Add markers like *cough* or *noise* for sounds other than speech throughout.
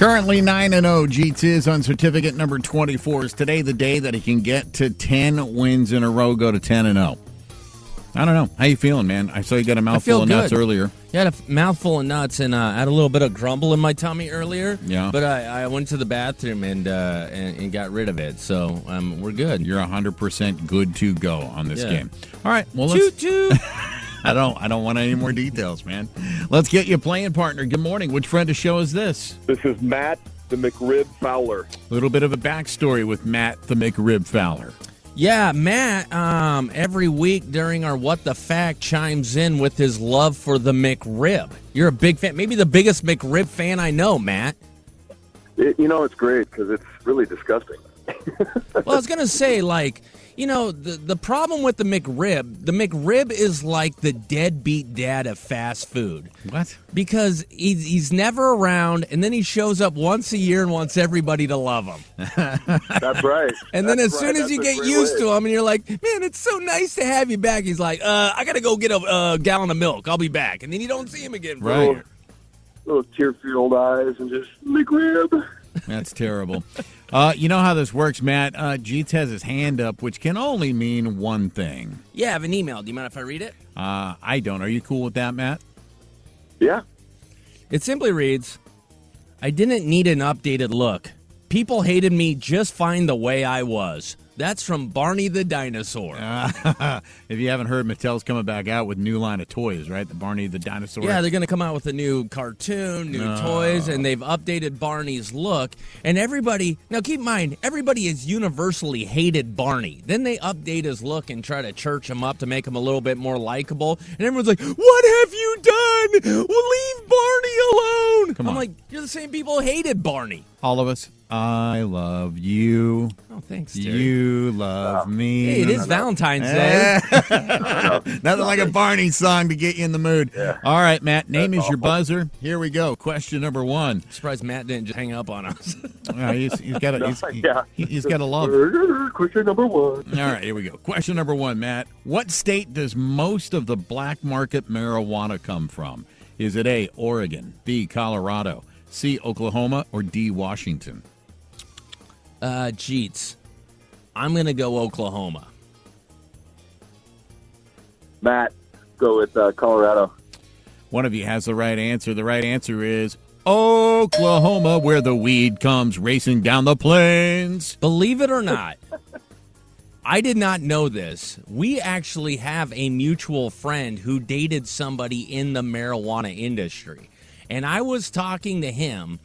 Currently 9 and 0. Jeets is on certificate number 24. Is today the day that he can get to 10 wins in a row, go to 10 and 0? I don't know. How you feeling, man? I saw you got a mouthful of nuts earlier. Yeah, I had a mouthful of nuts and uh, I had a little bit of grumble in my tummy earlier. Yeah. But I, I went to the bathroom and, uh, and and got rid of it. So um, we're good. You're 100% good to go on this Yeah. game. All right. Well, let's, Toot toot. *laughs* I don't I don't want any more details, man. Let's get you playing partner. Good morning. Which friend of show is this? This is Matt the McRib Fowler. A little bit of a backstory with Matt the McRib Fowler. yeah, Matt. Um, every week during our what the fact chimes in with his love for the McRib. You're a big fan, maybe the biggest McRib fan I know, Matt. It, you know, it's great because it's really disgusting. *laughs* Well, I was gonna say, like, you know, the the problem with the McRib, the McRib is like the deadbeat dad of fast food What? because he's he's never around, and then he shows up once a year and wants everybody to love him. *laughs* That's right. And then That's as right. soon as That's you get used way. to him, and you're like, man, it's so nice to have you back. He's like, uh, I gotta go get a uh, gallon of milk. I'll be back, and then you don't see him again. for Right. year. little tear-filled eyes and just McRib. That's terrible. Uh, you know how this works, Matt. Uh, Jeets has his hand up, which can only mean one thing. Yeah, I have an email. Do you mind if I read it? Uh, I don't. Are you cool with that, Matt? Yeah. It simply reads I didn't need an updated look. People hated me just fine the way I was. That's from Barney the dinosaur. *laughs* if you haven't heard, Mattel's coming back out with new line of toys, right? The Barney the dinosaur. yeah, they're going to come out with a new cartoon, new toys, and they've updated Barney's look. And everybody, now keep in mind, everybody has universally hated Barney. Then they update his look and try to church him up to make him a little bit more likable. And everyone's like, What have you done? Well, leave Barney alone. Come I'm like, You're the same people who hated Barney. all of us. I love you. Oh, thanks, Terry. You love me. Hey, it is Valentine's Day. *laughs* *laughs* Nothing like a Barney song to get you in the mood. Yeah. All right, Matt. Name is your buzzer. Here we go. Question number one. Surprised Matt didn't just hang up on us. *laughs* Uh, he's, he's got a he's, he- Yeah. he, has got a love. Question number one. All right, here we go. Question number one, Matt. What state does most of the black market marijuana come from? Is it A, Oregon, B, Colorado, C, Oklahoma, or D, Washington? Uh, Jeets. I'm going to go Oklahoma. Matt, go with uh, Colorado. One of you has the right answer. The right answer is Oklahoma, where the weed comes racing down the plains. Believe it or not, I did not know this. We actually have a mutual friend who dated somebody in the marijuana industry. And I was talking to him,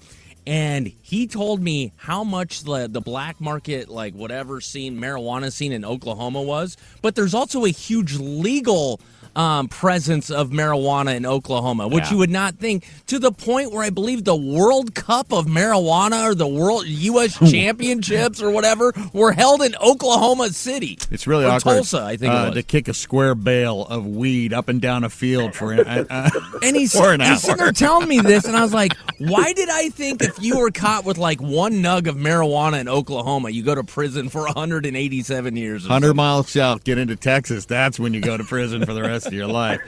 and he told me how much the, the black market, like whatever scene, marijuana scene in Oklahoma was. But there's also a huge legal um, presence of marijuana in Oklahoma, which Yeah. you would not think to the point where I believe the World Cup of marijuana or the World U.S. Championships or whatever were held in Oklahoma City. It's really Or awkward Tulsa, I think uh, it was. to kick a square bale of weed up and down a field for uh, *laughs* uh, And he's, *laughs* for an he's sitting hour. there telling me this, and I was like, *laughs* why did I think if you were caught with like one nug of marijuana in Oklahoma, you go to prison for 187 years? or 100 miles south, get into Texas. That's when you go to prison for the rest of your life.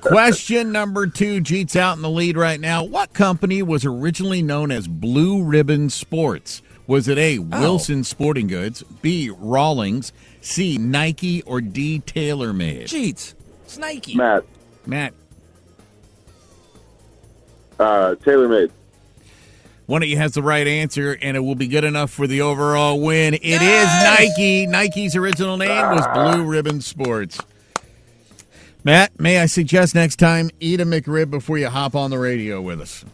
Question number two. Jeet's out in the lead right now. What company was originally known as Blue Ribbon Sports? Was it A, Wilson Sporting Goods, B, Rawlings, C, Nike, or D, TaylorMade? Jeets. It's Nike. Matt, Matt, uh, TaylorMade. One of you has the right answer, and it will be good enough for the overall win. It is Nike. Nike's original name was Blue Ribbon Sports. Matt, may I suggest next time eat a McRib before you hop on the radio with us?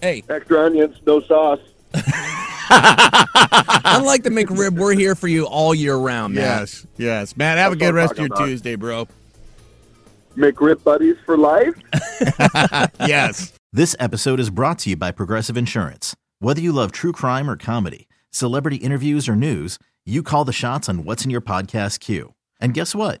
Hey, Extra onions, no sauce. *laughs* unlike the McRib, we're here for you all year round, Matt. Yes, yes. Matt, have a good rest of your about. Tuesday, bro. McRib buddies for life. *laughs* Yes. This episode is brought to you by Progressive Insurance. Whether you love true crime or comedy, celebrity interviews or news, you call the shots on what's in your podcast queue. And guess what?